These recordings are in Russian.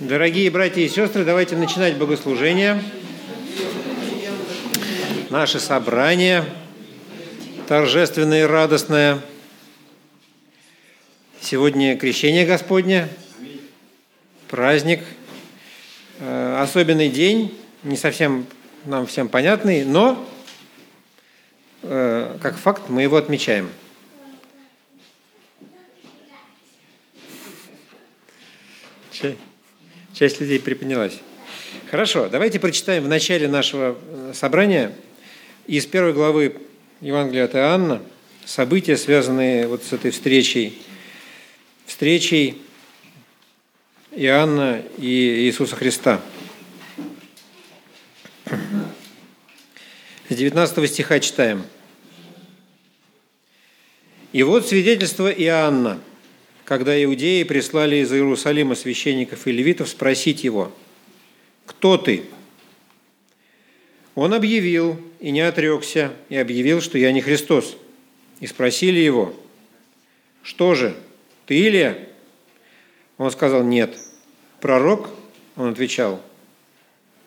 Дорогие братья и сестры, давайте начинать богослужение. Наше собрание торжественное и радостное. Сегодня крещение Господне, праздник, э, особенный день, не совсем нам всем понятный, но э, как факт мы его отмечаем – Часть людей приподнялась. Хорошо, давайте прочитаем в начале нашего э, собрания из первой главы Евангелия от Иоанна события, связанные вот с этой встречей, встречей Иоанна и Иисуса Христа. С 19 стиха читаем. «И вот свидетельство Иоанна – когда иудеи прислали из Иерусалима священников и левитов спросить его, «Кто ты?» Он объявил и не отрекся, и объявил, что я не Христос. И спросили его, «Что же, ты Илия?» Он сказал, «Нет». «Пророк?» Он отвечал,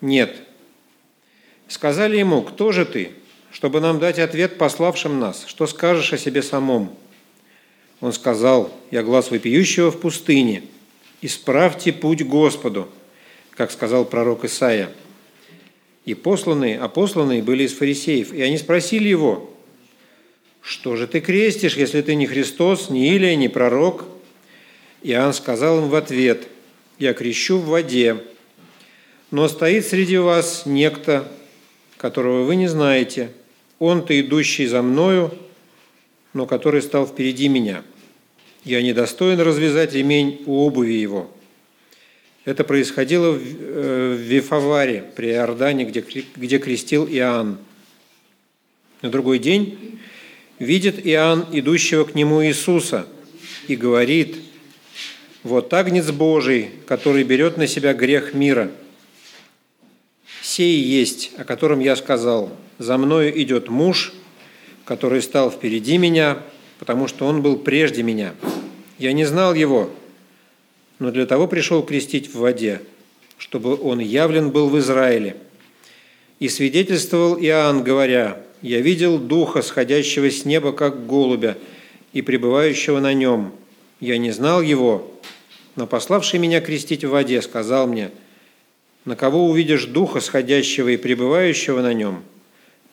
«Нет». Сказали ему, «Кто же ты?» чтобы нам дать ответ пославшим нас. Что скажешь о себе самом? Он сказал, «Я глаз вопиющего в пустыне, исправьте путь Господу», как сказал пророк Исаия. И посланные, а посланные были из фарисеев, и они спросили его, «Что же ты крестишь, если ты не Христос, не Илия, не пророк?» Иоанн сказал им в ответ, «Я крещу в воде, но стоит среди вас некто, которого вы не знаете, он-то идущий за мною, но который стал впереди меня. Я недостоин развязать ремень у обуви его». Это происходило в э, Вифаваре, при Иордане, где, где крестил Иоанн. На другой день видит Иоанн идущего к нему Иисуса и говорит, «Вот Агнец Божий, который берет на себя грех мира. Сей есть, о котором я сказал, за мною идет муж, который стал впереди меня, потому что он был прежде меня. Я не знал его, но для того пришел крестить в воде, чтобы он явлен был в Израиле. И свидетельствовал Иоанн, говоря, «Я видел Духа, сходящего с неба, как голубя, и пребывающего на нем. Я не знал его, но пославший меня крестить в воде сказал мне, «На кого увидишь Духа, сходящего и пребывающего на нем,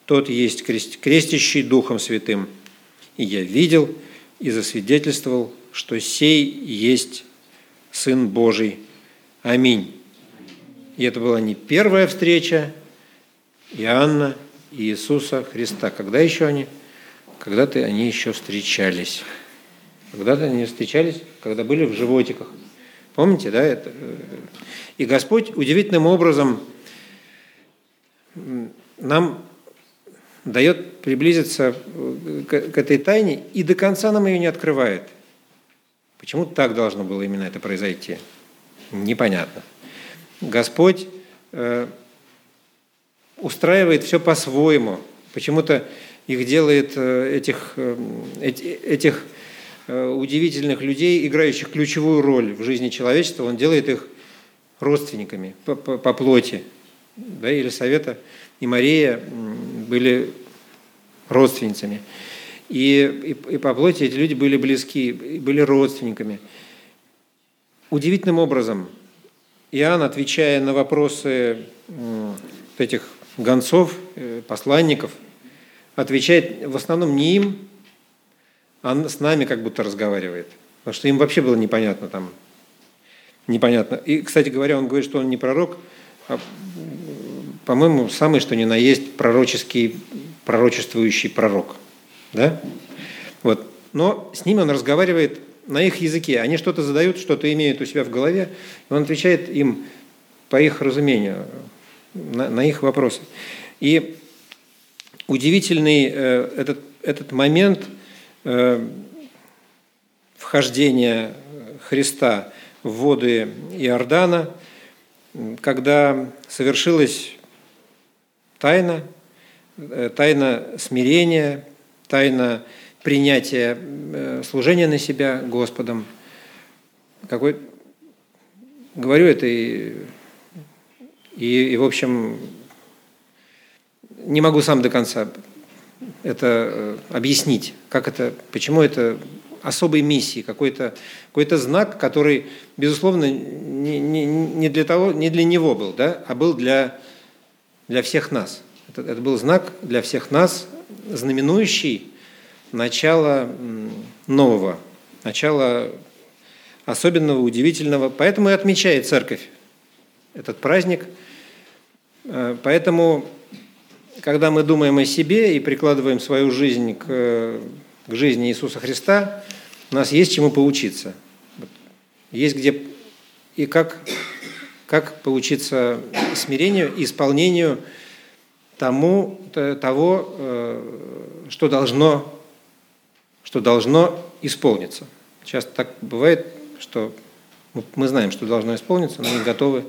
тот есть крестящий Духом Святым. И я видел и засвидетельствовал, что сей есть Сын Божий. Аминь. И это была не первая встреча Иоанна и Иисуса Христа. Когда еще они? Когда-то они еще встречались. Когда-то они встречались, когда были в животиках. Помните, да? Это? И Господь удивительным образом нам дает приблизиться к этой тайне, и до конца нам ее не открывает. Почему так должно было именно это произойти? Непонятно. Господь э, устраивает все по-своему. Почему-то их делает э, этих, э, этих удивительных людей, играющих ключевую роль в жизни человечества, он делает их родственниками по, по, по плоти. Да, Елисавета и Мария были родственницами. И, и, и по плоти эти люди были близки, были родственниками. Удивительным образом Иоанн, отвечая на вопросы этих гонцов, э, посланников, отвечает в основном не им, а с нами как будто разговаривает. Потому что им вообще было непонятно там. Непонятно. И, кстати говоря, он говорит, что он не пророк, а, по-моему, самый что ни на есть пророческий, пророчествующий пророк. Да? Вот. Но с ними он разговаривает на их языке. Они что-то задают, что-то имеют у себя в голове, и он отвечает им по их разумению, на, на их вопросы. И удивительный э, этот, этот момент э, вхождения Христа в воды Иордана, когда совершилась тайна, э, тайна смирения, тайна принятия э, служения на себя Господом. Какой говорю это и, и, и, в общем, не могу сам до конца это э, объяснить, как это, почему это особой миссии, какой-то какой знак, который, безусловно, не, не, не, для того, не для него был, да, а был для, для всех нас. Это, это был знак для всех нас, знаменующий начало нового, начало особенного, удивительного. Поэтому и отмечает церковь этот праздник. Э, поэтому, когда мы думаем о себе и прикладываем свою жизнь к, к жизни Иисуса Христа, у нас есть чему поучиться. Есть где и как, как поучиться смирению и исполнению тому, того, э, что должно, что должно исполниться. Часто так бывает, что мы знаем, что должно исполниться, но не готовы,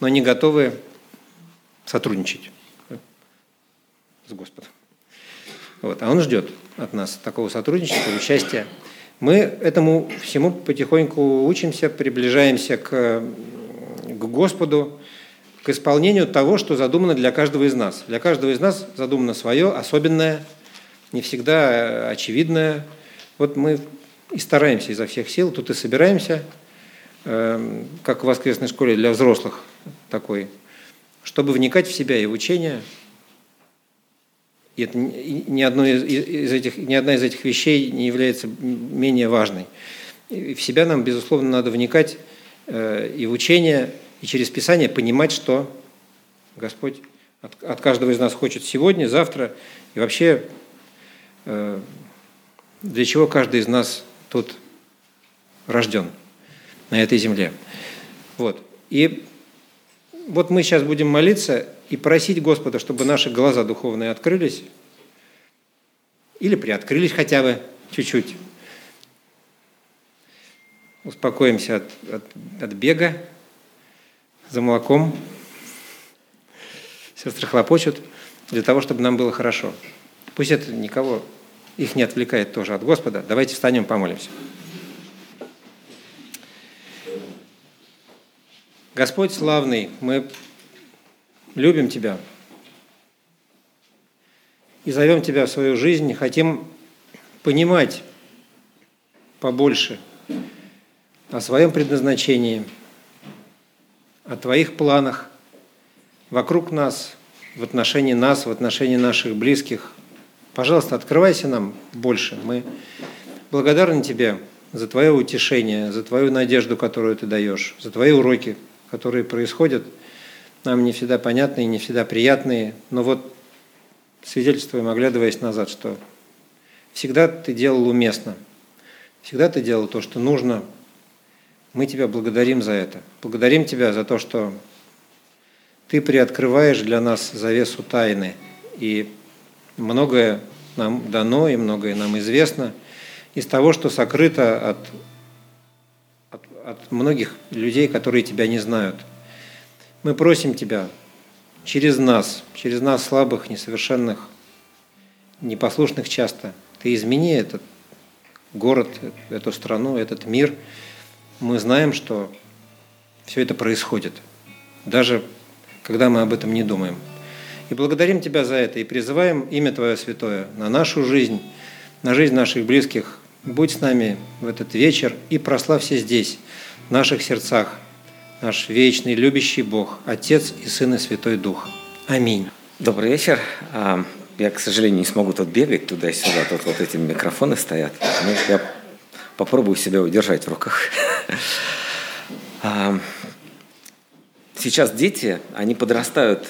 но не готовы сотрудничать с Господом. Вот. А Он ждет от нас такого сотрудничества, участия. Мы этому всему потихоньку учимся, приближаемся к Господу, к исполнению того, что задумано для каждого из нас. Для каждого из нас задумано свое, особенное, не всегда очевидное. Вот мы и стараемся изо всех сил, тут и собираемся, эм, как в воскресной школе для взрослых такой, чтобы вникать в себя и в учение. И это ни, одно из этих, ни одна из этих вещей не является менее важной. И в себя нам, безусловно, надо вникать э, и в учение, и через Писание понимать, что Господь от, от каждого из нас хочет сегодня, завтра, и вообще э, для чего каждый из нас тут рожден на этой земле. Вот. И вот мы сейчас будем молиться и просить Господа, чтобы наши глаза духовные открылись или приоткрылись хотя бы чуть-чуть. Успокоимся от, от, от бега за молоком. Сестры хлопочут для того, чтобы нам было хорошо. Пусть это никого их не отвлекает тоже от Господа. Давайте встанем, помолимся. Господь славный, мы любим Тебя и зовем Тебя в свою жизнь, хотим понимать побольше о своем предназначении, о Твоих планах вокруг нас, в отношении нас, в отношении наших близких – Пожалуйста, открывайся нам больше. Мы благодарны Тебе за Твое утешение, за Твою надежду, которую Ты даешь, за Твои уроки, которые происходят, нам не всегда понятные, не всегда приятные, но вот свидетельствуем, оглядываясь назад, что всегда Ты делал уместно, всегда Ты делал то, что нужно. Мы Тебя благодарим за это. Благодарим Тебя за то, что Ты приоткрываешь для нас завесу тайны и Многое нам дано и многое нам известно из того, что сокрыто от, от, от многих людей, которые Тебя не знают. Мы просим Тебя через нас, через нас слабых, несовершенных, непослушных часто, Ты измени этот город, эту страну, этот мир. Мы знаем, что все это происходит, даже когда мы об этом не думаем. И благодарим Тебя за это и призываем имя Твое Святое на нашу жизнь, на жизнь наших близких. Будь с нами в этот вечер и прославься здесь, в наших сердцах, наш вечный, любящий Бог, Отец и Сын и Святой Дух. Аминь. Добрый вечер. А, я, к сожалению, не смогу тут бегать туда-сюда, тут вот эти микрофоны стоят. Но ну, я попробую себя удержать в руках. А, сейчас дети, они подрастают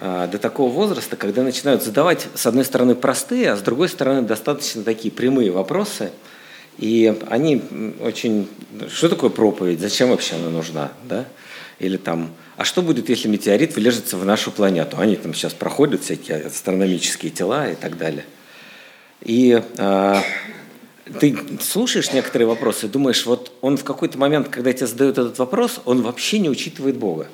а, до такого возраста, когда начинают задавать, с одной стороны, простые, а с другой стороны, достаточно такие прямые вопросы. И они очень... Что такое проповедь? Зачем вообще она нужна? Да? Или там, а что будет, если метеорит влежется в нашу планету? Они там сейчас проходят всякие астрономические тела и так далее. И а, ты слушаешь некоторые вопросы, думаешь, вот он в какой-то момент, когда тебе задают этот вопрос, он вообще не учитывает Бога.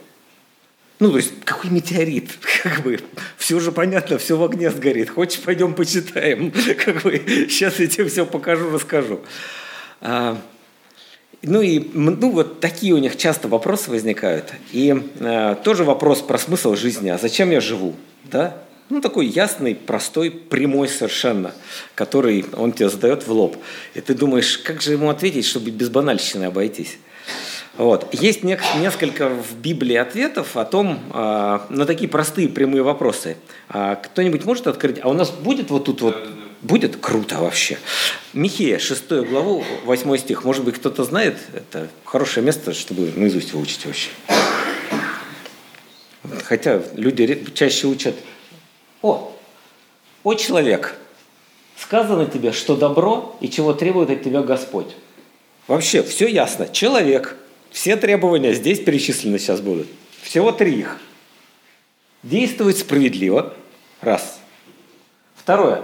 Ну, то есть, какой метеорит? Как бы, все уже понятно, все в огне сгорит. Хочешь, пойдем почитаем? Как бы, сейчас я тебе все покажу, расскажу. А, Ну и ну, вот такие у них часто вопросы возникают. И э, тоже вопрос про смысл жизни. А зачем я живу? Да? Ну, такой ясный, простой, прямой совершенно, который он тебе задает в лоб. И ты думаешь, как же ему ответить, чтобы без банальщины обойтись? Вот. Есть несколько в Библии ответов о том, э, на такие простые прямые вопросы. А кто-нибудь может открыть? А у нас будет вот тут вот Будет круто вообще. Михея, 6 главу, 8 стих. Может быть, кто-то знает? Это хорошее место, чтобы наизусть выучить вообще. Хотя люди чаще учат. О, о человек, сказано тебе, что добро и чего требует от тебя Господь. Вообще, все ясно. Человек. Все требования здесь перечислены сейчас будут. Всего три их. Действовать справедливо. Раз. Второе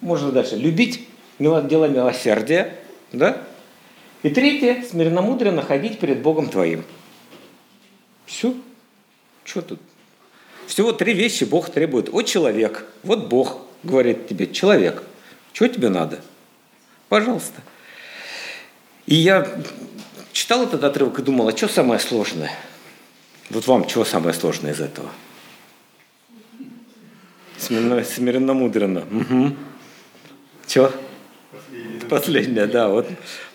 можно дальше. Любить дела милосердия. Да? И третье, смиренно-мудренно ходить перед Богом твоим. Все. Что тут? Всего три вещи Бог требует. О, человек. Вот Бог говорит тебе, человек. Что тебе надо? Пожалуйста. И я читал этот отрывок и думал, а что самое сложное? Вот вам что самое сложное из этого? Смиренно-мудренно. Угу. Чего? Последняя, да. Вот.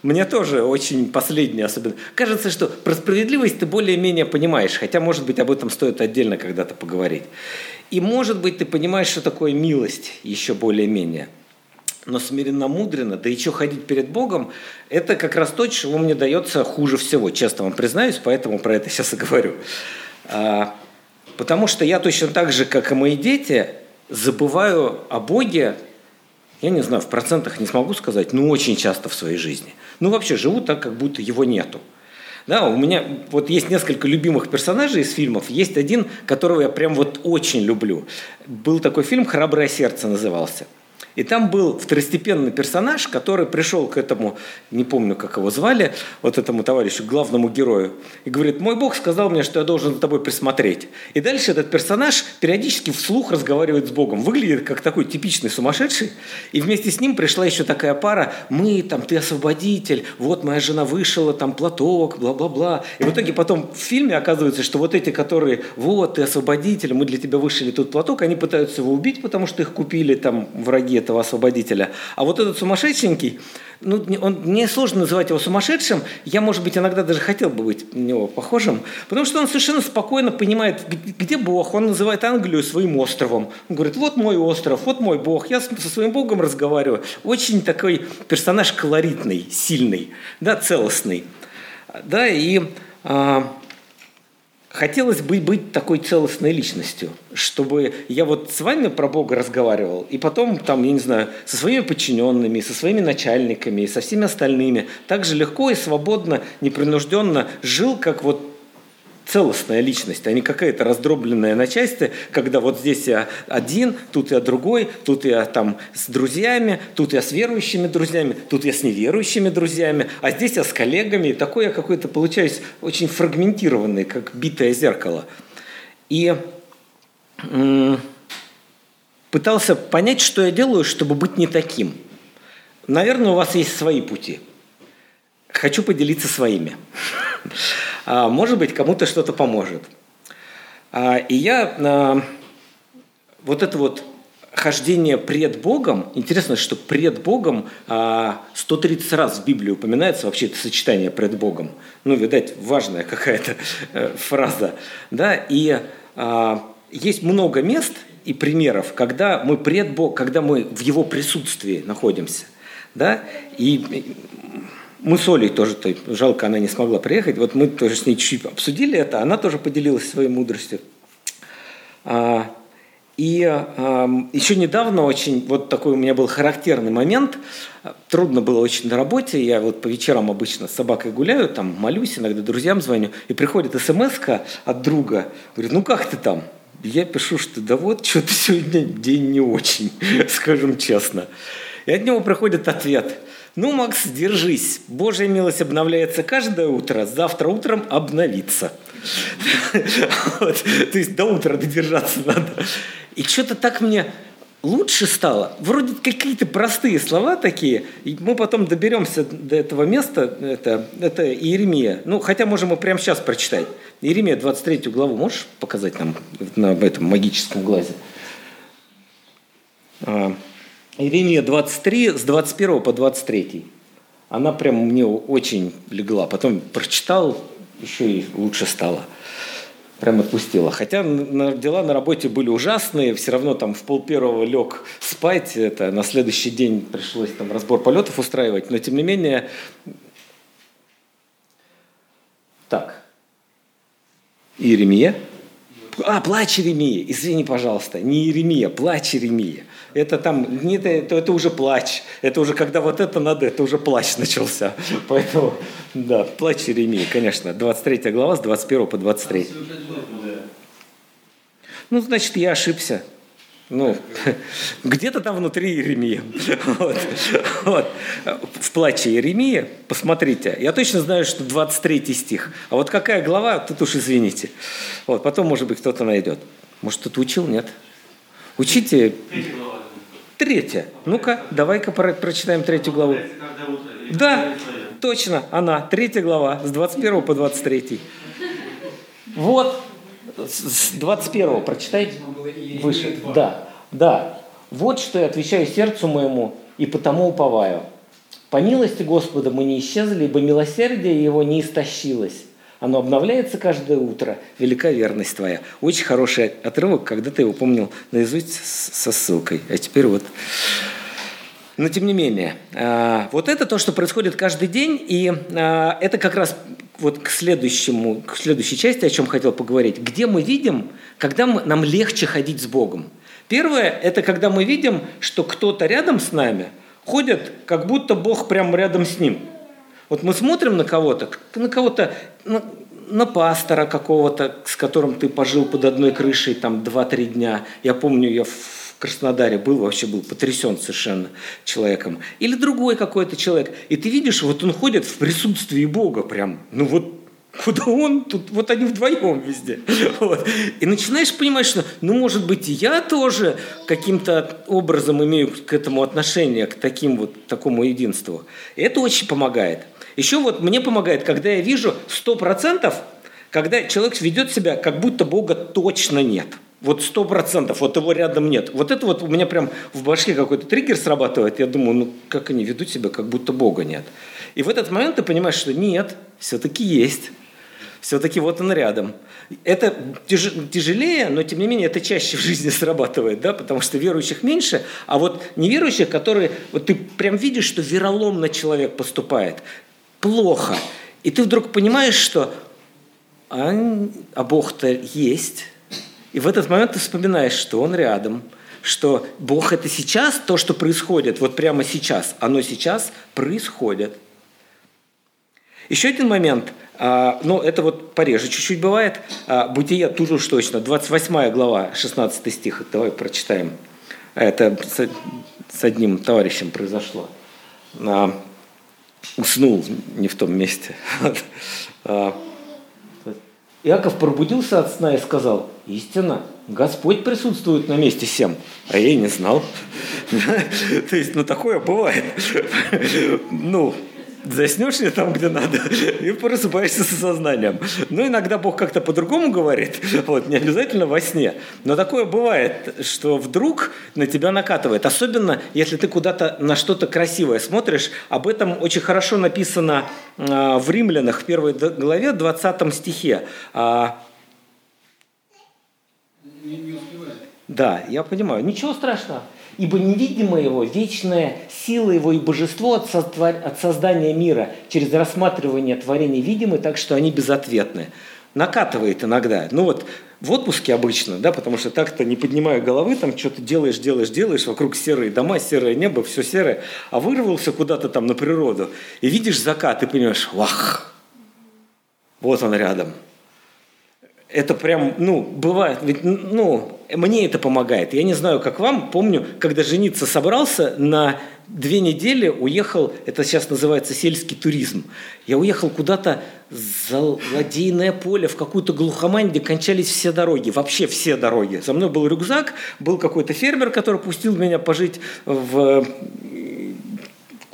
Мне тоже очень последняя особенно. Кажется, что про справедливость ты более-менее понимаешь, хотя, может быть, об этом стоит отдельно когда-то поговорить. И, может быть, ты понимаешь, что такое милость еще более-менее. Но смиренно-мудренно, да еще ходить перед Богом, это как раз то, чего мне дается хуже всего, честно вам признаюсь, поэтому про это сейчас и говорю. А, потому что я точно так же, как и мои дети, забываю о Боге я не знаю, в процентах не смогу сказать, но очень часто в своей жизни. Ну, вообще живу так, как будто его нету. Да, у меня вот есть несколько любимых персонажей из фильмов. Есть один, которого я прям вот очень люблю. Был такой фильм «Храброе сердце» назывался. И там был второстепенный персонаж, который пришел к этому, не помню, как его звали, вот этому товарищу, главному герою, и говорит, мой бог сказал мне, что я должен за тобой присмотреть. И дальше этот персонаж периодически вслух разговаривает с Богом. Выглядит как такой типичный сумасшедший. И вместе с ним пришла еще такая пара, мы там, ты освободитель, вот моя жена вышла, там платок, бла-бла-бла. И в итоге потом в фильме оказывается, что вот эти, которые, вот, ты освободитель, мы для тебя вышли тут платок, они пытаются его убить, потому что их купили там враги этого освободителя. А вот этот сумасшедшенький, ну, он, мне сложно называть его сумасшедшим, я, может быть, иногда даже хотел бы быть на него похожим, потому что он совершенно спокойно понимает, где Бог, он называет Англию своим островом. Он говорит, вот мой остров, вот мой Бог, я со своим Богом разговариваю. Очень такой персонаж колоритный, сильный, да, целостный. Да, и а, хотелось бы быть такой целостной личностью, чтобы я вот с вами про Бога разговаривал, и потом там, я не знаю, со своими подчиненными, со своими начальниками, со всеми остальными так же легко и свободно, непринужденно жил, как вот целостная личность, а не какая-то раздробленная на части, когда вот здесь я один, тут я другой, тут я там с друзьями, тут я с верующими друзьями, тут я с неверующими друзьями, а здесь я с коллегами. И такой я какой-то получаюсь очень фрагментированный, как битое зеркало. И пытался понять, что я делаю, чтобы быть не таким. Наверное, у вас есть свои пути. Хочу поделиться своими. А, может быть, кому-то что-то поможет. А, и я а, вот это вот хождение пред Богом, интересно, что пред Богом 130 раз в Библии упоминается вообще это сочетание пред Богом. Ну, видать, важная какая-то э, фраза. Да? И есть много мест и примеров, когда мы пред Богом, когда мы в Его присутствии находимся. Да? И мы с Олей тоже, то, жалко, она не смогла приехать. Вот мы тоже с ней чуть-чуть обсудили это, она тоже поделилась своей мудростью. А, и а, еще недавно очень, вот такой у меня был характерный момент, трудно было очень на работе, я вот по вечерам обычно с собакой гуляю, там молюсь, иногда друзьям звоню, и приходит смс от друга, говорит, ну как ты там? Я пишу, что да вот, что-то сегодня день не очень, скажем честно. И от него приходит ответ – ну, Макс, держись. Божья милость обновляется каждое утро, завтра утром обновится. То есть до утра додержаться надо. И что-то так мне лучше стало. Вроде какие-то простые слова такие. И мы потом доберемся до этого места. Это, это Иеремия. Ну, хотя можем мы прямо сейчас прочитать. Иеремия 23 главу можешь показать нам на этом магическом глазе? Иеремия 23 с 21 по 23. Она прям мне очень легла. Потом прочитал, еще и лучше стало прям отпустила. Хотя дела на работе были ужасные, все равно там в пол первого лег спать, это на следующий день пришлось там разбор полетов устраивать, но тем не менее... Так. Иеремия. А, плач Иеремия. Извини, пожалуйста. Не Иеремия, плач Иеремия. Это там, не, это, это уже плач. Это уже когда вот это надо, это уже плач начался. Поэтому, да, плач Иеремии, конечно. 23 глава с 21 по 23. Ну, значит, я ошибся. Ну, где-то там внутри Иеремии. Вот. Вот. В плаче Иеремии, посмотрите, я точно знаю, что 23 стих. А вот какая глава, тут уж извините. Вот, потом, может быть, кто-то найдет. Может, кто-то учил, нет? Учите. Третья. Ну-ка, давай-ка прочитаем третью главу. Да, точно, она. Третья глава, с 21 по 23. Вот, с 21 прочитай выше. Да, да. Вот что я отвечаю сердцу моему, и потому уповаю. По милости Господа мы не исчезли, ибо милосердие Его не истощилось. Оно обновляется каждое утро. Велика верность твоя. Очень хороший отрывок, когда ты его помнил наизусть со ссылкой. А теперь вот... Но тем не менее, а, вот это то, что происходит каждый день, и а, это как раз вот к следующему, к следующей части, о чем хотел поговорить, где мы видим, когда мы, нам легче ходить с Богом. Первое – это когда мы видим, что кто-то рядом с нами ходит, как будто Бог прямо рядом с ним – вот мы смотрим на кого-то, на кого-то, на, на пастора какого-то, с которым ты пожил под одной крышей там 2-3 дня. Я помню, я в Краснодаре был, вообще был потрясен совершенно человеком. Или другой какой-то человек. И ты видишь, вот он ходит в присутствии Бога прям. Ну вот Куда он? Тут вот они вдвоем везде. Вот. И начинаешь понимать, что, ну, может быть, и я тоже каким-то образом имею к этому отношение, к таким вот, такому единству. И это очень помогает. Еще вот мне помогает, когда я вижу 100%, когда человек ведет себя, как будто Бога точно нет. Вот сто процентов, вот его рядом нет. Вот это вот у меня прям в башке какой-то триггер срабатывает. Я думаю, ну как они ведут себя, как будто Бога нет. И в этот момент ты понимаешь, что нет, все-таки есть. Все-таки вот он рядом. Это тяжелее, но тем не менее это чаще в жизни срабатывает, да, потому что верующих меньше, а вот неверующих, которые, вот ты прям видишь, что вероломно человек поступает, плохо. И ты вдруг понимаешь, что а, а Бог-то есть. И в этот момент ты вспоминаешь, что Он рядом, что Бог это сейчас, то, что происходит, вот прямо сейчас, оно сейчас происходит. Еще один момент, а, ну это вот пореже чуть-чуть бывает, а, Бытие тут уж точно, 28 глава, 16 стих, давай прочитаем. Это с, с одним товарищем произошло. А, уснул не в том месте. А, Иаков пробудился от сна и сказал, истина, Господь присутствует на месте всем, а я и не знал. То есть, ну, такое бывает. Ну, заснешь ли там, где надо, и просыпаешься со сознанием. Но иногда Бог как-то по-другому говорит, вот, не обязательно во сне. Но такое бывает, что вдруг на тебя накатывает. Особенно, если ты куда-то на что-то красивое смотришь. Об этом очень хорошо написано а, в Римлянах, в первой главе, 20 стихе. А, да, я понимаю. Ничего страшного ибо невидимое его, вечная сила его и божество от, соствор... от создания мира через рассматривание творений видимы, так что они безответны. Накатывает иногда. Ну вот в отпуске обычно, да, потому что так-то не поднимая головы, там что-то делаешь, делаешь, делаешь, вокруг серые дома, серое небо, все серое, а вырвался куда-то там на природу и видишь закат, и понимаешь, вах, вот он рядом – это прям, ну, бывает, ведь, ну, мне это помогает. Я не знаю, как вам, помню, когда жениться собрался на две недели уехал, это сейчас называется сельский туризм. Я уехал куда-то за ладейное поле, в какую-то глухомань, где кончались все дороги, вообще все дороги. За мной был рюкзак, был какой-то фермер, который пустил меня пожить в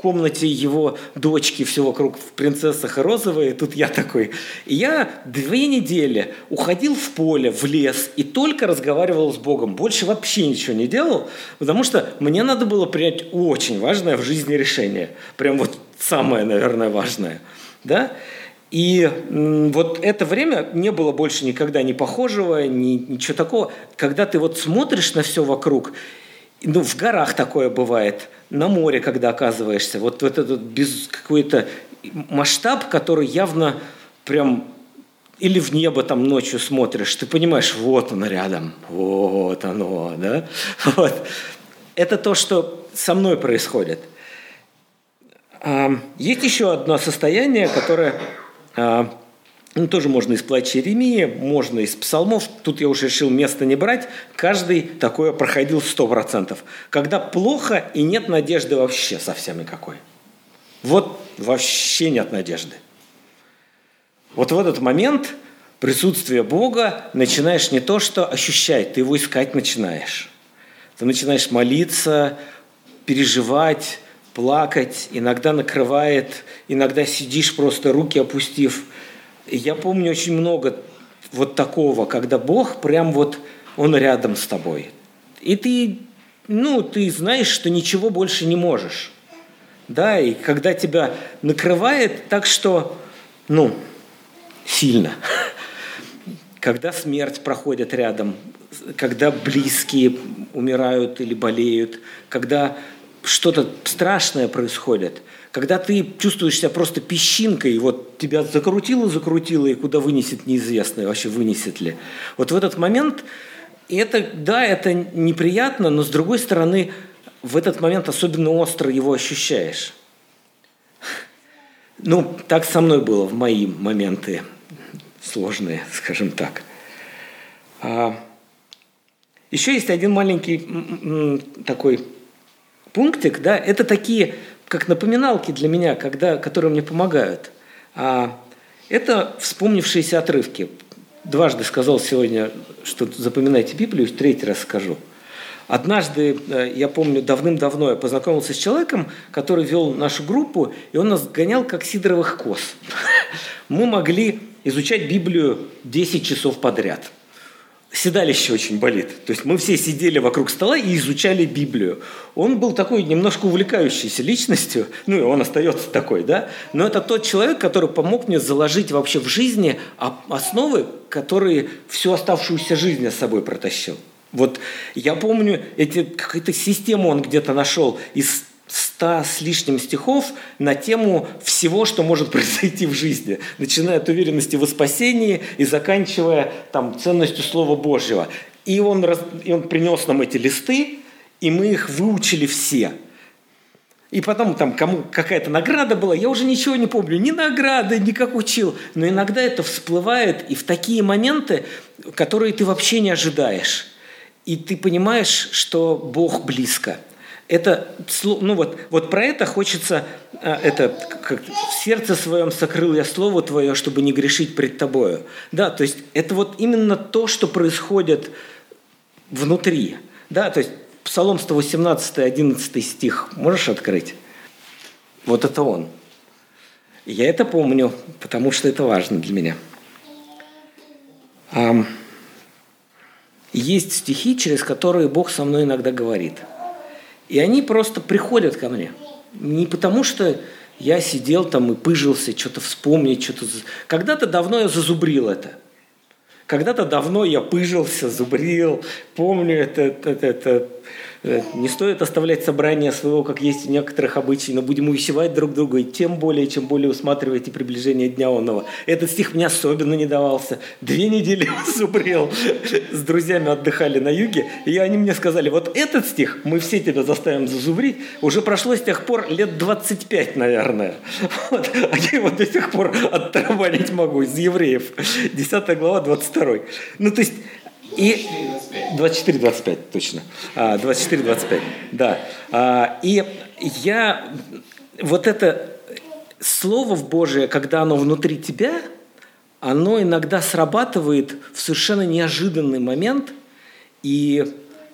комнате его дочки все вокруг в принцессах розовые, тут я такой. И я две недели уходил в поле, в лес и только разговаривал с Богом. Больше вообще ничего не делал, потому что мне надо было принять очень важное в жизни решение. Прям вот самое, наверное, важное. Да? И вот это время не было больше никогда ни похожего, ни, ничего такого. Когда ты вот смотришь на все вокруг, ну, в горах такое бывает, на море, когда оказываешься, вот, вот этот без какой-то масштаб, который явно прям или в небо там ночью смотришь, ты понимаешь, вот оно рядом, вот оно, да? Вот. Это то, что со мной происходит. Есть еще одно состояние, которое ну, тоже можно из плача Иеремии, можно из псалмов. Тут я уже решил место не брать. Каждый такое проходил сто процентов. Когда плохо и нет надежды вообще совсем никакой. Вот вообще нет надежды. Вот в этот момент присутствие Бога начинаешь не то, что ощущать, ты его искать начинаешь. Ты начинаешь молиться, переживать, плакать, иногда накрывает, иногда сидишь просто руки опустив – я помню очень много вот такого, когда Бог прям вот, Он рядом с тобой. И ты, ну, ты знаешь, что ничего больше не можешь. Да, и когда тебя накрывает так, что, ну, сильно. Когда смерть проходит рядом, когда близкие умирают или болеют, когда что-то страшное происходит – когда ты чувствуешь себя просто песчинкой, вот тебя закрутило, закрутило, и куда вынесет неизвестно, вообще вынесет ли. Вот в этот момент, это, да, это неприятно, но с другой стороны, в этот момент особенно остро его ощущаешь. Ну, так со мной было в мои моменты сложные, скажем так. А, еще есть один маленький такой пунктик, да, это такие как напоминалки для меня, когда, которые мне помогают. А это вспомнившиеся отрывки. Дважды сказал сегодня, что запоминайте Библию, третий раз скажу. Однажды, э, я помню, давным-давно я познакомился с человеком, который вел нашу группу, и он нас гонял как сидоровых коз. Мы могли изучать Библию 10 часов подряд – седалище очень болит. То есть мы все сидели вокруг стола и изучали Библию. Он был такой немножко увлекающейся личностью, ну и он остается такой, да. Но это тот человек, который помог мне заложить вообще в жизни основы, которые всю оставшуюся жизнь с собой протащил. Вот я помню, эти, какую-то систему он где-то нашел из ста с лишним стихов на тему всего, что может произойти в жизни, начиная от уверенности в спасении и заканчивая там, ценностью Слова Божьего. И он, и он принес нам эти листы, и мы их выучили все. И потом там кому какая-то награда была, я уже ничего не помню, ни награды, ни как учил. Но иногда это всплывает и в такие моменты, которые ты вообще не ожидаешь. И ты понимаешь, что Бог близко – это, ну вот, вот про это хочется, а, это как, в сердце своем сокрыл я слово твое, чтобы не грешить пред тобою. Да, то есть это вот именно то, что происходит внутри. Да, то есть Псалом 118, 11 стих, можешь открыть? Вот это он. Я это помню, потому что это важно для меня. Есть стихи, через которые Бог со мной иногда говорит – и они просто приходят ко мне. Не потому что я сидел там и пыжился, что-то вспомнить, что-то... Когда-то давно я зазубрил это. Когда-то давно я пыжился, зубрил. Помню это, это, это не стоит оставлять собрание своего, как есть у некоторых обычаев, но будем увещевать друг друга, и тем более, чем более усматриваете приближение Дня Онного. Этот стих мне особенно не давался. Две недели зубрел, с друзьями отдыхали на юге, и они мне сказали, вот этот стих мы все тебя заставим зазубрить, уже прошло с тех пор лет 25, наверное. Вот. А я его до сих пор оттарабанить могу из евреев. 10 глава, 22. Ну, то есть и 24-25, точно. 24-25, а, да. А, и я вот это слово в Божие, когда оно внутри тебя, оно иногда срабатывает в совершенно неожиданный момент, и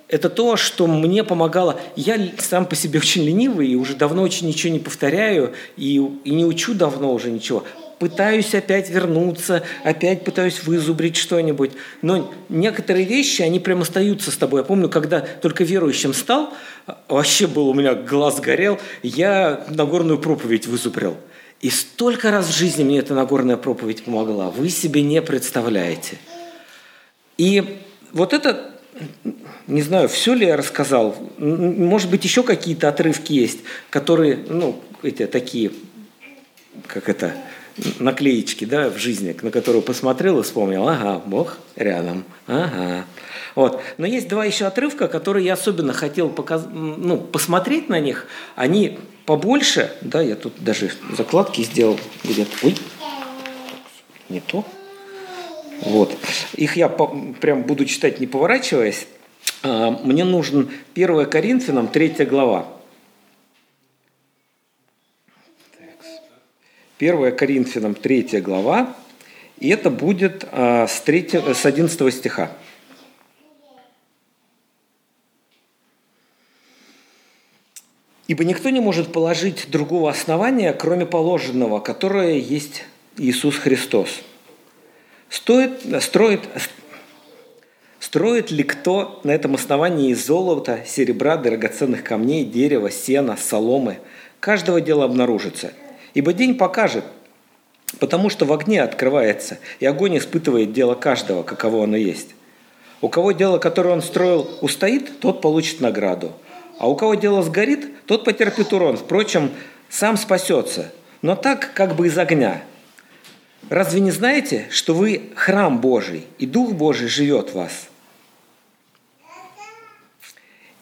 это то, что мне помогало. Я сам по себе очень ленивый и уже давно очень ничего не повторяю и, и не учу давно уже ничего. Пытаюсь опять вернуться, опять пытаюсь вызубрить что-нибудь. Но некоторые вещи, они прям остаются с тобой. Я помню, когда только верующим стал, вообще был у меня глаз горел, я Нагорную проповедь вызубрил. И столько раз в жизни мне эта Нагорная проповедь помогла. Вы себе не представляете. И вот это не знаю, все ли я рассказал. Может быть, еще какие-то отрывки есть, которые, ну, эти такие, как это, наклеечки, да, в жизни, на которую посмотрел и вспомнил, ага, Бог рядом, ага. Вот. Но есть два еще отрывка, которые я особенно хотел показ... ну, посмотреть на них. Они побольше, да, я тут даже закладки сделал где-то. Ой, не то. Вот. Их я прям буду читать, не поворачиваясь. А, мне нужен 1 Коринфянам 3 глава. 1 Коринфянам 3 глава, и это будет а, с, 3, с 11 стиха. Ибо никто не может положить другого основания, кроме положенного, которое есть Иисус Христос. Стоит, строит, Строит ли кто на этом основании из золота, серебра, драгоценных камней, дерева, сена, соломы? Каждого дела обнаружится. Ибо день покажет, потому что в огне открывается, и огонь испытывает дело каждого, каково оно есть. У кого дело, которое он строил, устоит, тот получит награду. А у кого дело сгорит, тот потерпит урон. Впрочем, сам спасется, но так, как бы из огня. Разве не знаете, что вы храм Божий, и Дух Божий живет в вас?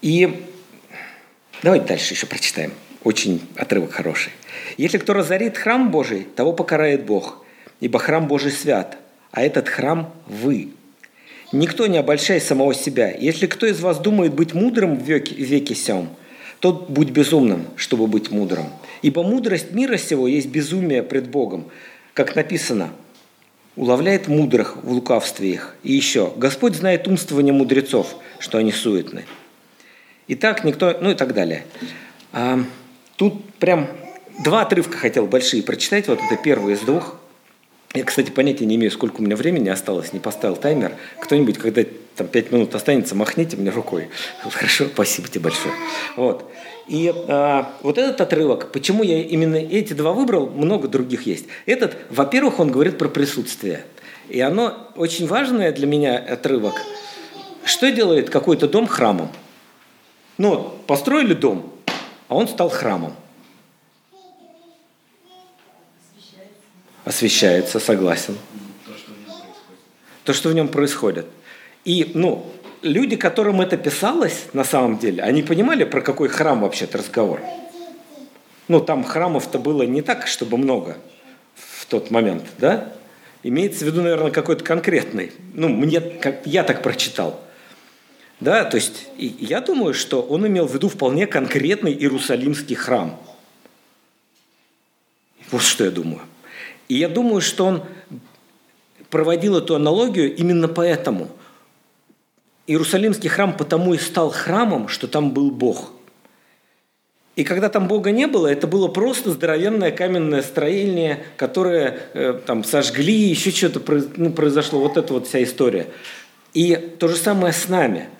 И давайте дальше еще прочитаем. Очень отрывок хороший. «Если кто разорит храм Божий, того покарает Бог, ибо храм Божий свят, а этот храм – вы. Никто не обольщай самого себя. Если кто из вас думает быть мудрым в веке, в веке сем, тот будь безумным, чтобы быть мудрым. Ибо мудрость мира сего есть безумие пред Богом. Как написано, уловляет мудрых в лукавстве их. И еще, Господь знает умствование мудрецов, что они суетны. И так никто, ну и так далее. А, тут прям два отрывка хотел большие прочитать. Вот это первый из двух. Я, кстати, понятия не имею, сколько у меня времени осталось, не поставил таймер. Кто-нибудь, когда там пять минут останется, махните мне рукой. Хорошо, спасибо тебе большое. Вот. И а, вот этот отрывок, почему я именно эти два выбрал, много других есть. Этот, во-первых, он говорит про присутствие. И оно очень важное для меня отрывок. Что делает какой-то дом храмом? Ну, построили дом, а он стал храмом. Освещается, согласен. То, что в нем происходит. И, ну, люди, которым это писалось, на самом деле, они понимали, про какой храм вообще-то разговор. Ну, там храмов-то было не так, чтобы много в тот момент, да? Имеется в виду, наверное, какой-то конкретный. Ну, мне, как, я так прочитал – да, то есть я думаю, что он имел в виду вполне конкретный Иерусалимский храм. Вот что я думаю. И я думаю, что он проводил эту аналогию именно поэтому. Иерусалимский храм потому и стал храмом, что там был Бог. И когда там Бога не было, это было просто здоровенное каменное строение, которое э, там сожгли, еще что-то ну, произошло, вот эта вот вся история. И то же самое с нами –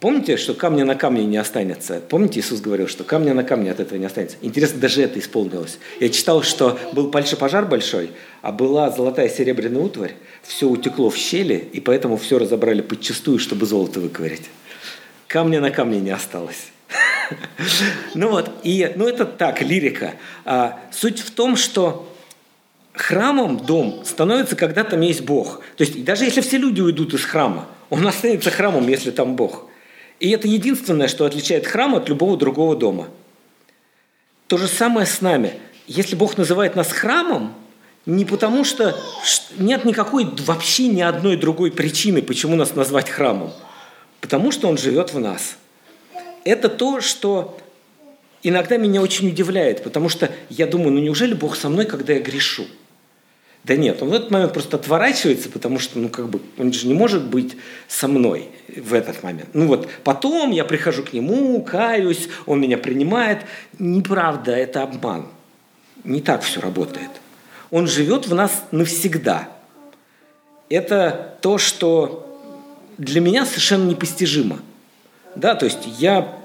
Помните, что камня на камне не останется? Помните, Иисус говорил, что камня на камне от этого не останется? Интересно, даже это исполнилось. Я читал, что был большой пожар большой, а была золотая серебряная утварь, все утекло в щели, и поэтому все разобрали подчастую, чтобы золото выковырять. Камня на камне не осталось. Ну вот, и, ну это так, лирика. А, суть в том, что храмом дом становится, когда там есть Бог. То есть даже если все люди уйдут из храма, он останется храмом, если там Бог. И это единственное, что отличает храм от любого другого дома. То же самое с нами. Если Бог называет нас храмом, не потому что нет никакой вообще ни одной другой причины, почему нас назвать храмом. Потому что Он живет в нас. Это то, что иногда меня очень удивляет, потому что я думаю, ну неужели Бог со мной, когда я грешу? Да нет, он в этот момент просто отворачивается, потому что, ну, как бы, он же не может быть со мной в этот момент. Ну вот, потом я прихожу к нему, каюсь, он меня принимает. Неправда, это обман. Не так все работает. Он живет в нас навсегда. Это то, что для меня совершенно непостижимо. Да, то есть я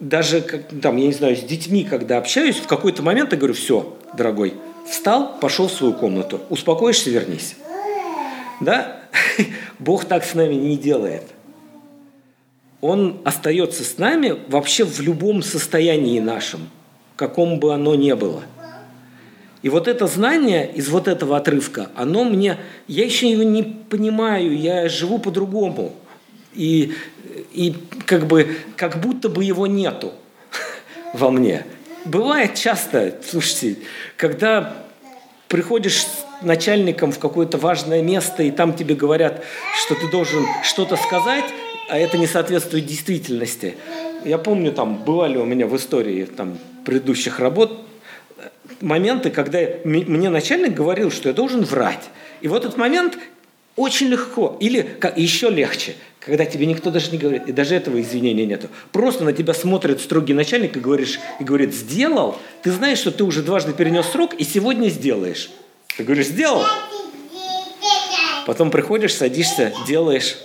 даже, как, там, я не знаю, с детьми, когда общаюсь, в какой-то момент я говорю, все, дорогой, встал, пошел в свою комнату, успокоишься, вернись. Да? Бог так с нами не делает. Он остается с нами вообще в любом состоянии нашем, каком бы оно ни было. И вот это знание из вот этого отрывка, оно мне, я еще его не понимаю, я живу по-другому. И, и как бы, как будто бы его нету во мне. Бывает часто, слушайте, когда приходишь с начальником в какое-то важное место, и там тебе говорят, что ты должен что-то сказать, а это не соответствует действительности. Я помню, там бывали у меня в истории там, предыдущих работ моменты, когда мне начальник говорил, что я должен врать. И в этот момент очень легко, или еще легче, когда тебе никто даже не говорит, и даже этого извинения нету. Просто на тебя смотрит строгий начальник и, говоришь, и говорит, сделал, ты знаешь, что ты уже дважды перенес срок и сегодня сделаешь. Ты говоришь, сделал. Потом приходишь, садишься, делаешь,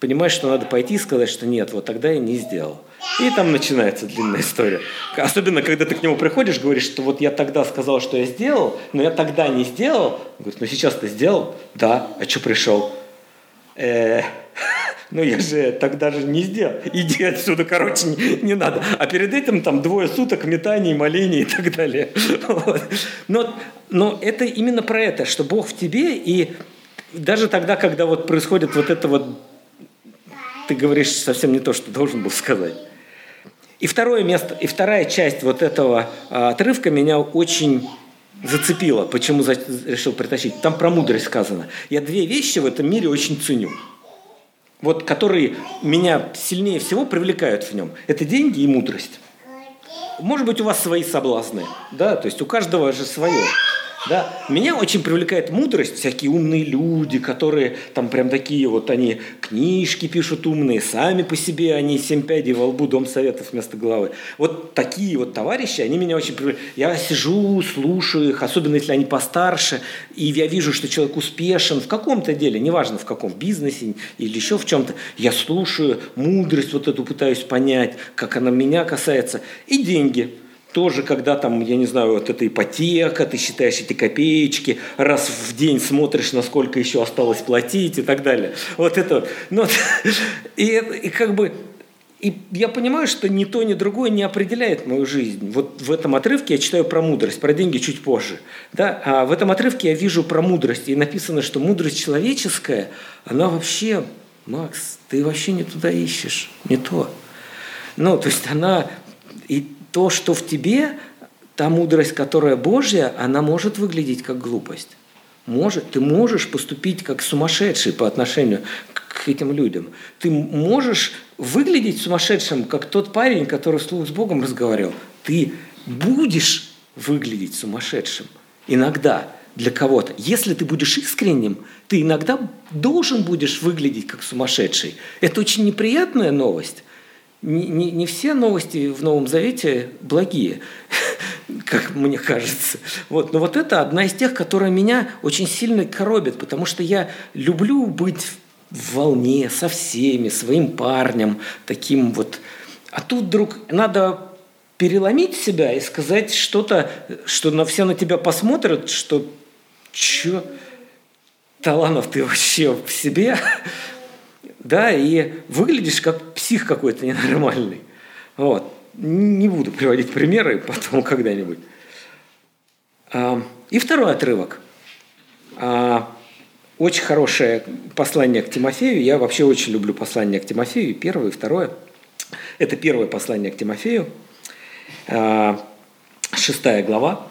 понимаешь, что надо пойти и сказать, что нет, вот тогда я не сделал. И там начинается длинная история. Особенно, когда ты к нему приходишь, говоришь, что вот я тогда сказал, что я сделал, но я тогда не сделал. Он говорит, ну сейчас ты сделал? Да. А что пришел? Э, ну я же тогда же не сделал. Иди отсюда, короче, не, не надо. А перед этим там двое суток метаний, молений и так далее. Вот. Но, но это именно про это, что Бог в тебе, и даже тогда, когда вот происходит вот это вот, ты говоришь совсем не то, что должен был сказать. И второе место, и вторая часть вот этого а, отрывка меня очень зацепила. Почему за, решил притащить? Там про мудрость сказано. Я две вещи в этом мире очень ценю. Вот которые меня сильнее всего привлекают в нем. Это деньги и мудрость. Может быть, у вас свои соблазны, да, то есть у каждого же свое. Да? Меня очень привлекает мудрость, всякие умные люди, которые там прям такие вот, они книжки пишут умные, сами по себе они семь пядей во лбу, дом советов вместо головы. Вот такие вот товарищи, они меня очень привлекают. Я сижу, слушаю их, особенно если они постарше, и я вижу, что человек успешен в каком-то деле, неважно в каком, бизнесе или еще в чем-то. Я слушаю мудрость вот эту, пытаюсь понять, как она меня касается. И деньги – тоже, когда там, я не знаю, вот эта ипотека, ты считаешь эти копеечки, раз в день смотришь, насколько еще осталось платить и так далее. Вот это. Ну, и, и как бы и я понимаю, что ни то, ни другое не определяет мою жизнь. Вот в этом отрывке я читаю про мудрость, про деньги чуть позже. Да? А в этом отрывке я вижу про мудрость. И написано, что мудрость человеческая, она вообще, Макс, ты вообще не туда ищешь, не то. Ну, то есть она, и то, что в тебе, та мудрость, которая Божья, она может выглядеть как глупость. Может, ты можешь поступить как сумасшедший по отношению к этим людям. Ты можешь выглядеть сумасшедшим, как тот парень, который вслух с Богом разговаривал. Ты будешь выглядеть сумасшедшим иногда для кого-то. Если ты будешь искренним, ты иногда должен будешь выглядеть как сумасшедший. Это очень неприятная новость, не, не, не все новости в Новом Завете благие, как мне кажется. Вот. Но вот это одна из тех, которая меня очень сильно коробит, потому что я люблю быть в волне со всеми, своим парнем, таким вот. А тут вдруг надо переломить себя и сказать что-то, что на все на тебя посмотрят, что чё, Таланов, ты вообще в себе? да, и выглядишь как псих какой-то ненормальный. Вот. Не буду приводить примеры потом когда-нибудь. А, и второй отрывок. А, очень хорошее послание к Тимофею. Я вообще очень люблю послание к Тимофею. Первое и второе. Это первое послание к Тимофею. А, шестая глава.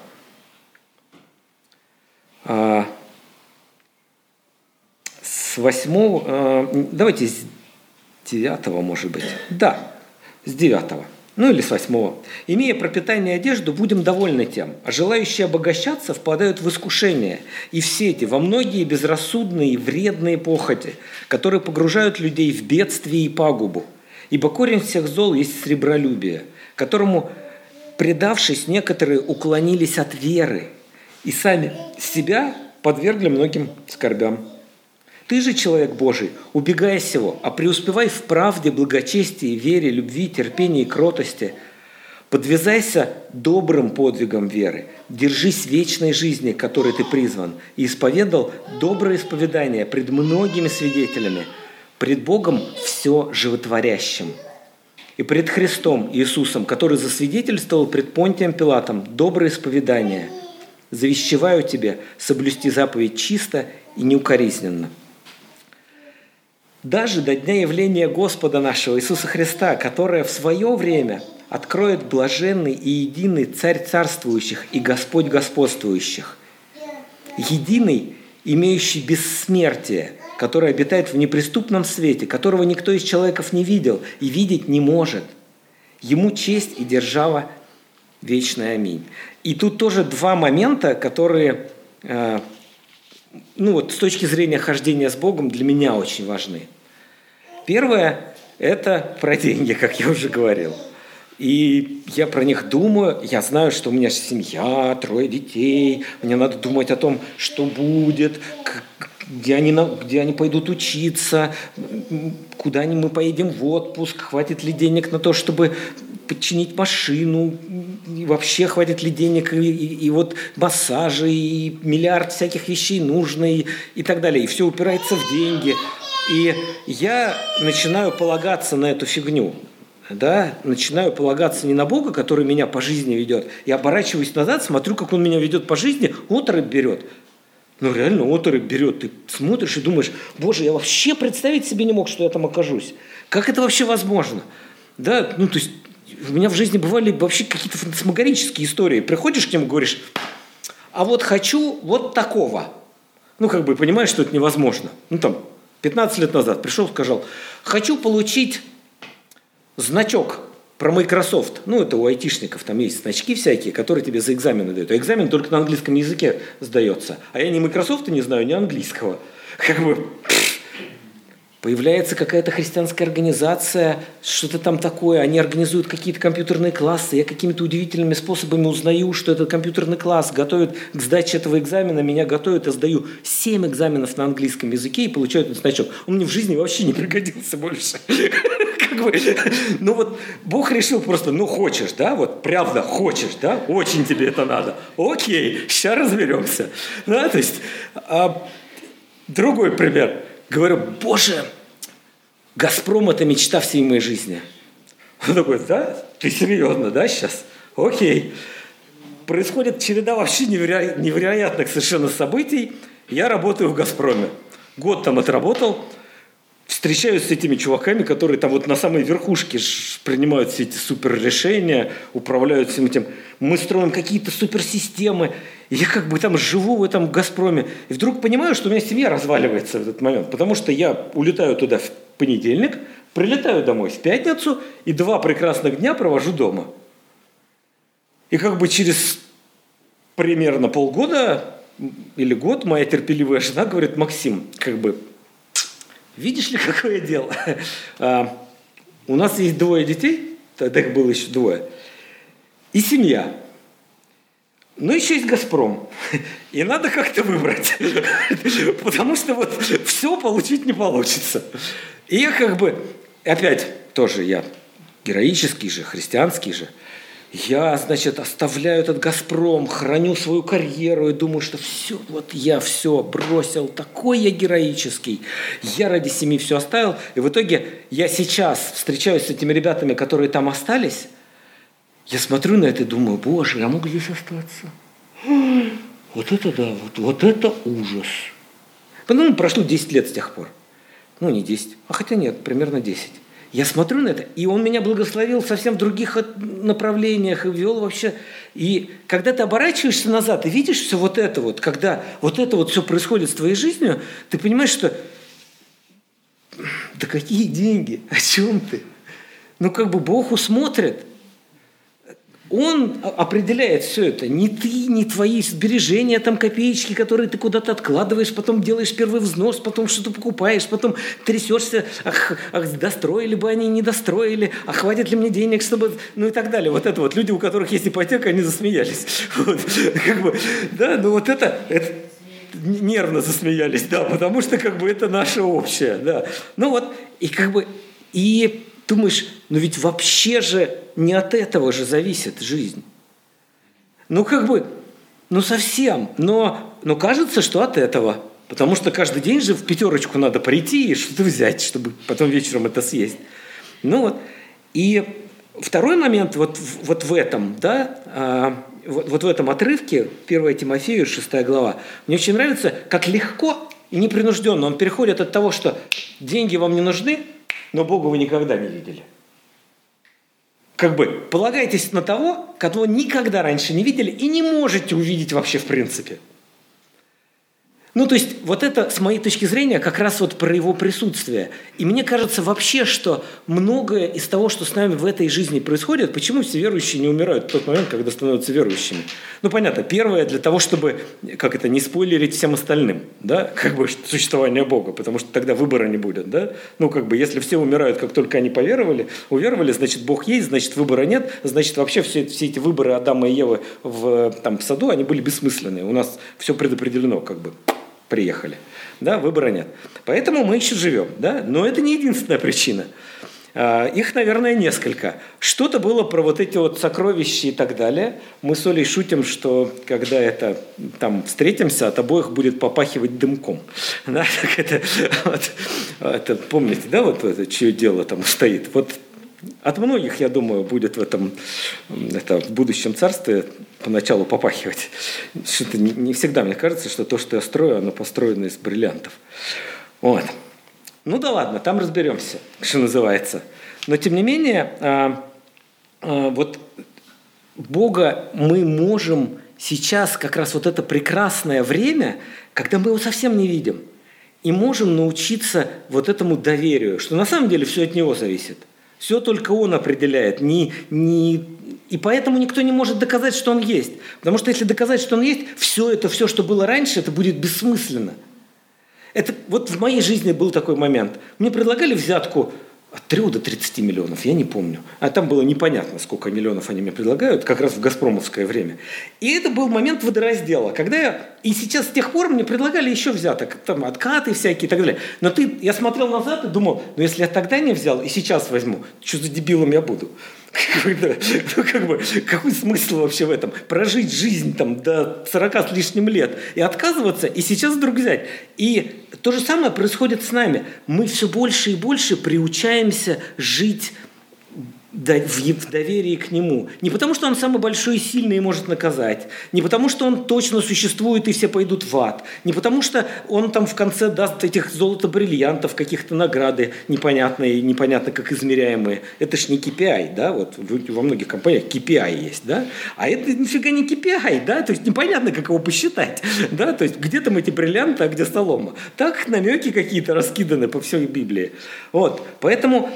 С восьмого, э, давайте с девятого, может быть. Да, с девятого. Ну или с восьмого. «Имея пропитание и одежду, будем довольны тем, а желающие обогащаться впадают в искушение и в сети, во многие безрассудные и вредные похоти, которые погружают людей в бедствие и пагубу. Ибо корень всех зол есть сребролюбие, которому, предавшись, некоторые уклонились от веры и сами себя подвергли многим скорбям. Ты же, человек Божий, убегай сего, а преуспевай в правде, благочестии, вере, любви, терпении и кротости. Подвязайся добрым подвигом веры, держись вечной жизни, которой ты призван, и исповедал доброе исповедание пред многими свидетелями, пред Богом все животворящим. И пред Христом Иисусом, который засвидетельствовал пред Понтием Пилатом доброе исповедание, завещеваю тебе соблюсти заповедь чисто и неукоризненно – даже до дня явления Господа нашего Иисуса Христа, которое в свое время откроет блаженный и единый Царь царствующих и Господь господствующих, единый, имеющий бессмертие, который обитает в неприступном свете, которого никто из человеков не видел и видеть не может. Ему честь и держава вечная. Аминь. И тут тоже два момента, которые э, ну вот, с точки зрения хождения с Богом для меня очень важны. Первое – это про деньги, как я уже говорил. И я про них думаю, я знаю, что у меня семья, трое детей, мне надо думать о том, что будет, где они, где они пойдут учиться, куда мы поедем в отпуск, хватит ли денег на то, чтобы починить машину, и вообще хватит ли денег, и, и, и вот массажи, и миллиард всяких вещей нужно, и, и так далее. И все упирается в деньги. И я начинаю полагаться на эту фигню. Да, начинаю полагаться не на Бога, который меня по жизни ведет. Я оборачиваюсь назад, смотрю, как он меня ведет по жизни, оторопь берет. Ну, реально, оторопь берет. Ты смотришь и думаешь, боже, я вообще представить себе не мог, что я там окажусь. Как это вообще возможно? Да, ну, то есть, у меня в жизни бывали вообще какие-то фантасмагорические истории. Приходишь к нему, говоришь, а вот хочу вот такого. Ну, как бы понимаешь, что это невозможно. Ну, там, 15 лет назад пришел, сказал, хочу получить значок про Microsoft. Ну, это у айтишников, там есть значки всякие, которые тебе за экзамены дают. А экзамен только на английском языке сдается. А я ни Microsoft не знаю, ни английского. Как бы, Появляется какая-то христианская организация, что-то там такое, они организуют какие-то компьютерные классы, я какими-то удивительными способами узнаю, что этот компьютерный класс готовит к сдаче этого экзамена, меня готовят, я сдаю 7 экзаменов на английском языке и получаю этот значок. Он мне в жизни вообще не пригодился больше. Как бы, ну вот Бог решил просто, ну хочешь, да, вот правда хочешь, да, очень тебе это надо. Окей, сейчас разберемся. Да, то есть, а, другой пример – Говорю, боже, Газпром – это мечта всей моей жизни. Он такой, да? Ты серьезно, да, сейчас? Окей. Происходит череда вообще неверо... невероятных совершенно событий. Я работаю в «Газпроме». Год там отработал, встречаюсь с этими чуваками, которые там вот на самой верхушке принимают все эти супер решения, управляют всем этим. Мы строим какие-то суперсистемы. Я как бы там живу в этом «Газпроме». И вдруг понимаю, что у меня семья разваливается в этот момент. Потому что я улетаю туда в понедельник, прилетаю домой в пятницу и два прекрасных дня провожу дома. И как бы через примерно полгода или год моя терпеливая жена говорит, Максим, как бы, видишь ли, какое дело? А, у нас есть двое детей, тогда их было еще двое, и семья. Ну, еще есть «Газпром». И надо как-то выбрать. Потому что вот все получить не получится. И я как бы, опять тоже я героический же, христианский же, я, значит, оставляю этот «Газпром», храню свою карьеру и думаю, что все, вот я все бросил, такой я героический. Я ради семьи все оставил. И в итоге я сейчас встречаюсь с этими ребятами, которые там остались, я смотрю на это и думаю, боже, я мог здесь остаться. Вот это да, вот, вот это ужас. Потом прошло 10 лет с тех пор. Ну, не 10, а хотя нет, примерно 10. Я смотрю на это, и он меня благословил совсем в других направлениях и вел вообще. И когда ты оборачиваешься назад и видишь все вот это вот, когда вот это вот все происходит с твоей жизнью, ты понимаешь, что да какие деньги, о чем ты? Ну как бы Бог усмотрит, он определяет все это. Не ты, не твои сбережения, там копеечки, которые ты куда-то откладываешь, потом делаешь первый взнос, потом что-то покупаешь, потом трясешься, ах, ах, достроили бы они, не достроили, а хватит ли мне денег, чтобы... Ну и так далее. Вот это вот. Люди, у которых есть ипотека, они засмеялись. Вот. Как бы, да, ну вот это, это нервно засмеялись, да, потому что как бы это наше общее, да. Ну вот, и как бы, и думаешь, ну ведь вообще же не от этого же зависит жизнь. Ну как бы, ну совсем, но, но кажется, что от этого. Потому что каждый день же в пятерочку надо прийти и что-то взять, чтобы потом вечером это съесть. Ну вот, и второй момент вот, вот в этом, да, а, вот, вот в этом отрывке, 1 Тимофею, 6 глава, мне очень нравится, как легко и непринужденно он переходит от того, что деньги вам не нужны, но Бога вы никогда не видели. Как бы полагайтесь на того, кого никогда раньше не видели и не можете увидеть вообще в принципе – ну, то есть, вот это, с моей точки зрения, как раз вот про его присутствие. И мне кажется вообще, что многое из того, что с нами в этой жизни происходит, почему все верующие не умирают в тот момент, когда становятся верующими? Ну, понятно, первое, для того, чтобы, как это, не спойлерить всем остальным, да, как бы существование Бога, потому что тогда выбора не будет, да? Ну, как бы, если все умирают, как только они поверовали, уверовали, значит, Бог есть, значит, выбора нет, значит, вообще все, все эти выборы Адама и Евы в, там, в саду, они были бессмысленные. У нас все предопределено, как бы приехали. Да, выбора нет. Поэтому мы еще живем. Да? Но это не единственная причина. А, их, наверное, несколько. Что-то было про вот эти вот сокровища и так далее. Мы с Олей шутим, что когда это там встретимся, от обоих будет попахивать дымком. Да, так это, вот, это, помните, да, вот это, чье дело там стоит? Вот от многих, я думаю, будет в этом это, в будущем царстве поначалу попахивать. Что-то не, всегда мне кажется, что то, что я строю, оно построено из бриллиантов. Вот. Ну да ладно, там разберемся, что называется. Но тем не менее, а, а, вот Бога мы можем сейчас, как раз вот это прекрасное время, когда мы его совсем не видим, и можем научиться вот этому доверию, что на самом деле все от него зависит – все только он определяет. Не, не... И поэтому никто не может доказать, что он есть. Потому что если доказать, что он есть, все это, все, что было раньше, это будет бессмысленно. Это, вот в моей жизни был такой момент. Мне предлагали взятку от 3 до 30 миллионов, я не помню. А там было непонятно, сколько миллионов они мне предлагают, как раз в «Газпромовское» время. И это был момент водораздела, когда я... И сейчас с тех пор мне предлагали еще взяток, там откаты всякие и так далее. Но ты, я смотрел назад и думал, ну если я тогда не взял и сейчас возьму, что за дебилом я буду? Ну, как бы, какой смысл вообще в этом? Прожить жизнь там до 40 с лишним лет и отказываться, и сейчас вдруг взять. И то же самое происходит с нами. Мы все больше и больше приучаемся жить в доверии к Нему. Не потому, что Он самый большой и сильный и может наказать. Не потому, что Он точно существует и все пойдут в ад. Не потому, что Он там в конце даст этих золото-бриллиантов, каких-то награды непонятные, непонятно как измеряемые. Это ж не KPI, да, вот во многих компаниях KPI есть, да, а это нифига не KPI, да, то есть непонятно, как его посчитать, да, то есть где там эти бриллианты, а где солома. Так намеки какие-то раскиданы по всей Библии. Вот, поэтому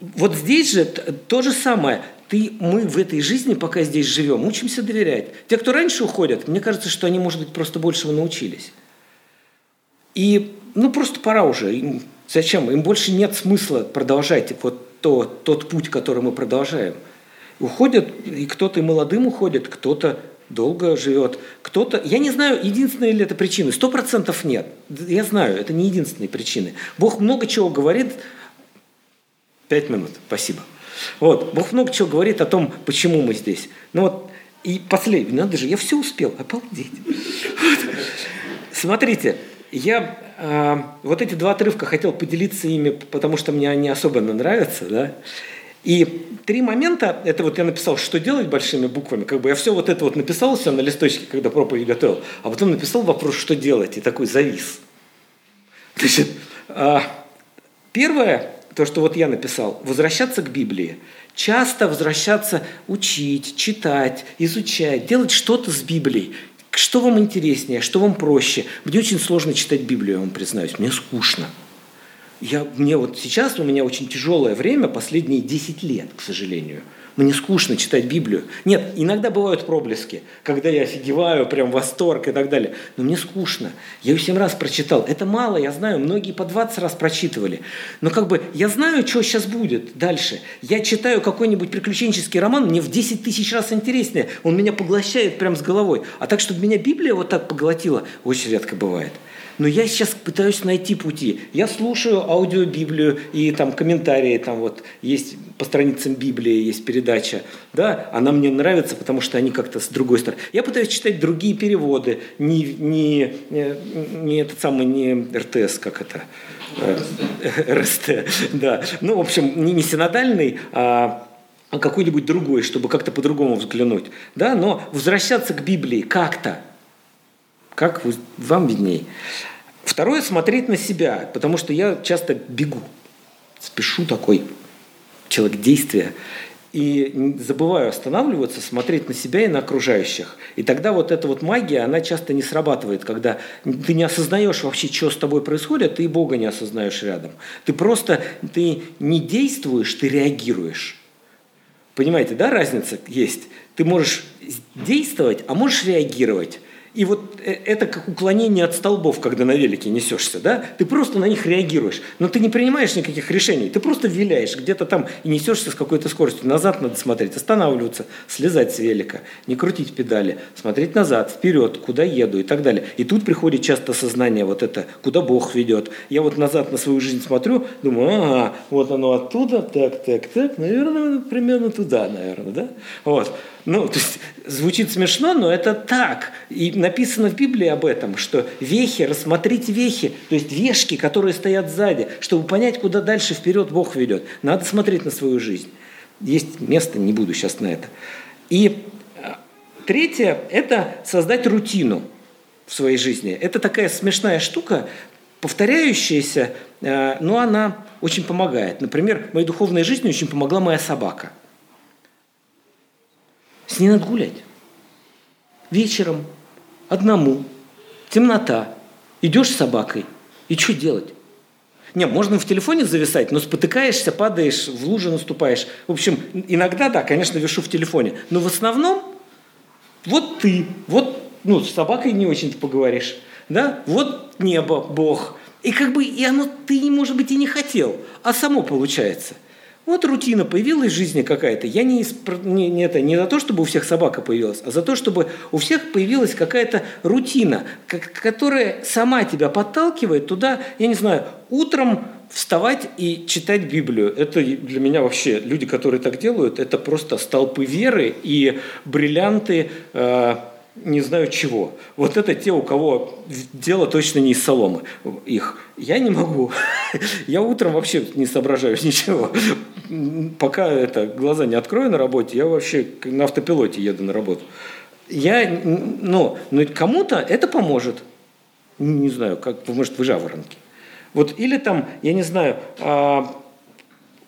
вот здесь же то же самое. Ты, мы в этой жизни, пока здесь живем, учимся доверять. Те, кто раньше уходят, мне кажется, что они, может быть, просто большего научились. И, ну, просто пора уже. Им, зачем? Им больше нет смысла продолжать вот то, тот путь, который мы продолжаем. Уходят, и кто-то и молодым уходит, кто-то долго живет, кто-то... Я не знаю, единственная ли это причина. Сто процентов нет. Я знаю, это не единственные причины. Бог много чего говорит, Пять минут, спасибо. Вот, Бог много чего говорит о том, почему мы здесь. Ну вот, и последнее, надо же, я все успел, обалдеть. Смотрите, я э, вот эти два отрывка хотел поделиться ими, потому что мне они особенно нравятся, да. И три момента, это вот я написал, что делать большими буквами, как бы я все вот это вот написал все на листочке, когда проповедь готовил, а потом написал вопрос, что делать, и такой завис. Значит, э, первое, то, что вот я написал, возвращаться к Библии. Часто возвращаться, учить, читать, изучать, делать что-то с Библией. Что вам интереснее, что вам проще? Мне очень сложно читать Библию, я вам признаюсь, мне скучно. Я, мне вот сейчас у меня очень тяжелое время, последние 10 лет, к сожалению. Мне скучно читать Библию. Нет, иногда бывают проблески, когда я офигеваю, прям восторг и так далее. Но мне скучно. Я ее семь раз прочитал. Это мало, я знаю, многие по 20 раз прочитывали. Но как бы я знаю, что сейчас будет дальше. Я читаю какой-нибудь приключенческий роман, мне в 10 тысяч раз интереснее. Он меня поглощает прям с головой. А так, чтобы меня Библия вот так поглотила, очень редко бывает. Но я сейчас пытаюсь найти пути. Я слушаю аудиобиблию и там комментарии, там вот есть по страницам Библии есть передача, да, она мне нравится, потому что они как-то с другой стороны. Я пытаюсь читать другие переводы, не, не, не, не этот самый, не РТС, как это, РСТ, э, да. Ну, в общем, не, не синодальный, а какой-нибудь другой, чтобы как-то по-другому взглянуть. Да? Но возвращаться к Библии как-то, как вы, вам видней. Второе – смотреть на себя, потому что я часто бегу, спешу такой человек действия, и забываю останавливаться, смотреть на себя и на окружающих. И тогда вот эта вот магия, она часто не срабатывает, когда ты не осознаешь вообще, что с тобой происходит, ты и Бога не осознаешь рядом. Ты просто, ты не действуешь, ты реагируешь. Понимаете, да, разница есть? Ты можешь действовать, а можешь реагировать. И вот э, это как уклонение от столбов, когда на велике несешься, да? Ты просто на них реагируешь, но ты не принимаешь никаких решений, ты просто виляешь где-то там и несешься с какой-то скоростью. Назад надо смотреть, останавливаться, слезать с велика, не крутить педали, смотреть назад, вперед, куда еду и так далее. И тут приходит часто сознание вот это, куда Бог ведет. Я вот назад на свою жизнь смотрю, думаю, ага, вот оно оттуда, так, так, так, наверное, примерно туда, наверное, да? Вот. Ну, то есть звучит смешно, но это так. И написано в Библии об этом, что вехи, рассмотрите вехи, то есть вешки, которые стоят сзади, чтобы понять, куда дальше вперед Бог ведет. Надо смотреть на свою жизнь. Есть место, не буду сейчас на это. И э, третье – это создать рутину в своей жизни. Это такая смешная штука, повторяющаяся, э, но она очень помогает. Например, моей духовной жизни очень помогла моя собака – с ней надо гулять. Вечером, одному, темнота, идешь с собакой, и что делать? Не, можно в телефоне зависать, но спотыкаешься, падаешь, в лужу наступаешь. В общем, иногда, да, конечно, вешу в телефоне. Но в основном вот ты, вот, ну, с собакой не очень поговоришь, да, вот небо, Бог. И как бы, и оно, ты, может быть, и не хотел, а само получается – вот рутина появилась в жизни какая-то. Я не, не, не, это, не за то, чтобы у всех собака появилась, а за то, чтобы у всех появилась какая-то рутина, как, которая сама тебя подталкивает туда, я не знаю, утром вставать и читать Библию. Это для меня вообще, люди, которые так делают, это просто столпы веры и бриллианты э, не знаю чего. Вот это те, у кого дело точно не из соломы их. Я не могу. Я утром вообще не соображаю ничего. Пока это глаза не открою на работе, я вообще на автопилоте еду на работу. Я, ну, но кому-то это поможет. Не знаю, как, может, вы жаворонки. Вот, или там, я не знаю, а,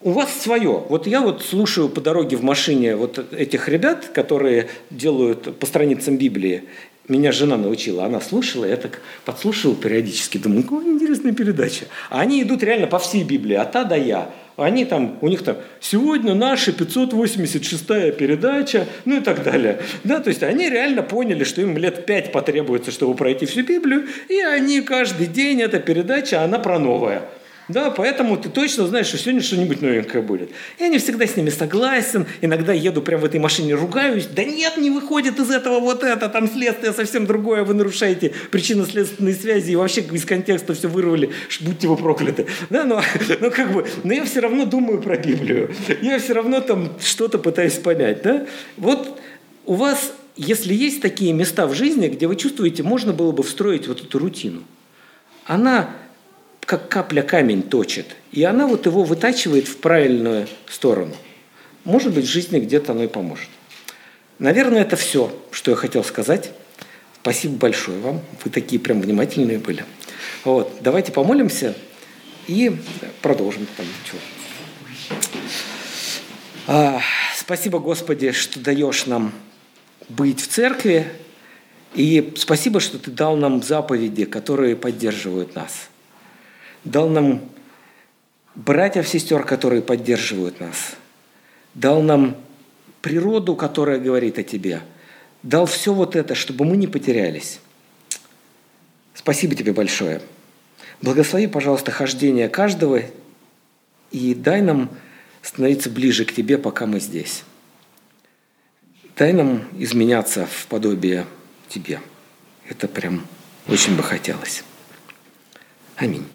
у вас свое. Вот я вот слушаю по дороге в машине вот этих ребят, которые делают по страницам Библии. Меня жена научила, она слушала, я так подслушивал периодически, думаю, какая интересная передача. А они идут реально по всей Библии, от А до Я. Они там, у них там, сегодня наша 586-я передача, ну и так далее. Да, то есть они реально поняли, что им лет пять потребуется, чтобы пройти всю Библию, и они каждый день, эта передача, она про новое. Да, поэтому ты точно знаешь, что сегодня что-нибудь новенькое будет. Я не всегда с ними согласен. Иногда еду прямо в этой машине, ругаюсь. Да нет, не выходит из этого вот это, там следствие совсем другое, вы нарушаете причинно-следственные связи и вообще из контекста все вырвали, будьте вы прокляты. Да, но, но как бы, но я все равно думаю про Библию. Я все равно там что-то пытаюсь понять. Да? Вот у вас, если есть такие места в жизни, где вы чувствуете, можно было бы встроить вот эту рутину, она как капля камень точит. И она вот его вытачивает в правильную сторону. Может быть, в жизни где-то оно и поможет. Наверное, это все, что я хотел сказать. Спасибо большое вам. Вы такие прям внимательные были. Вот. Давайте помолимся и продолжим там. А, спасибо, Господи, что даешь нам быть в церкви. И спасибо, что ты дал нам заповеди, которые поддерживают нас дал нам братьев, сестер, которые поддерживают нас, дал нам природу, которая говорит о тебе, дал все вот это, чтобы мы не потерялись. Спасибо тебе большое. Благослови, пожалуйста, хождение каждого и дай нам становиться ближе к тебе, пока мы здесь. Дай нам изменяться в подобие тебе. Это прям очень бы хотелось. Аминь.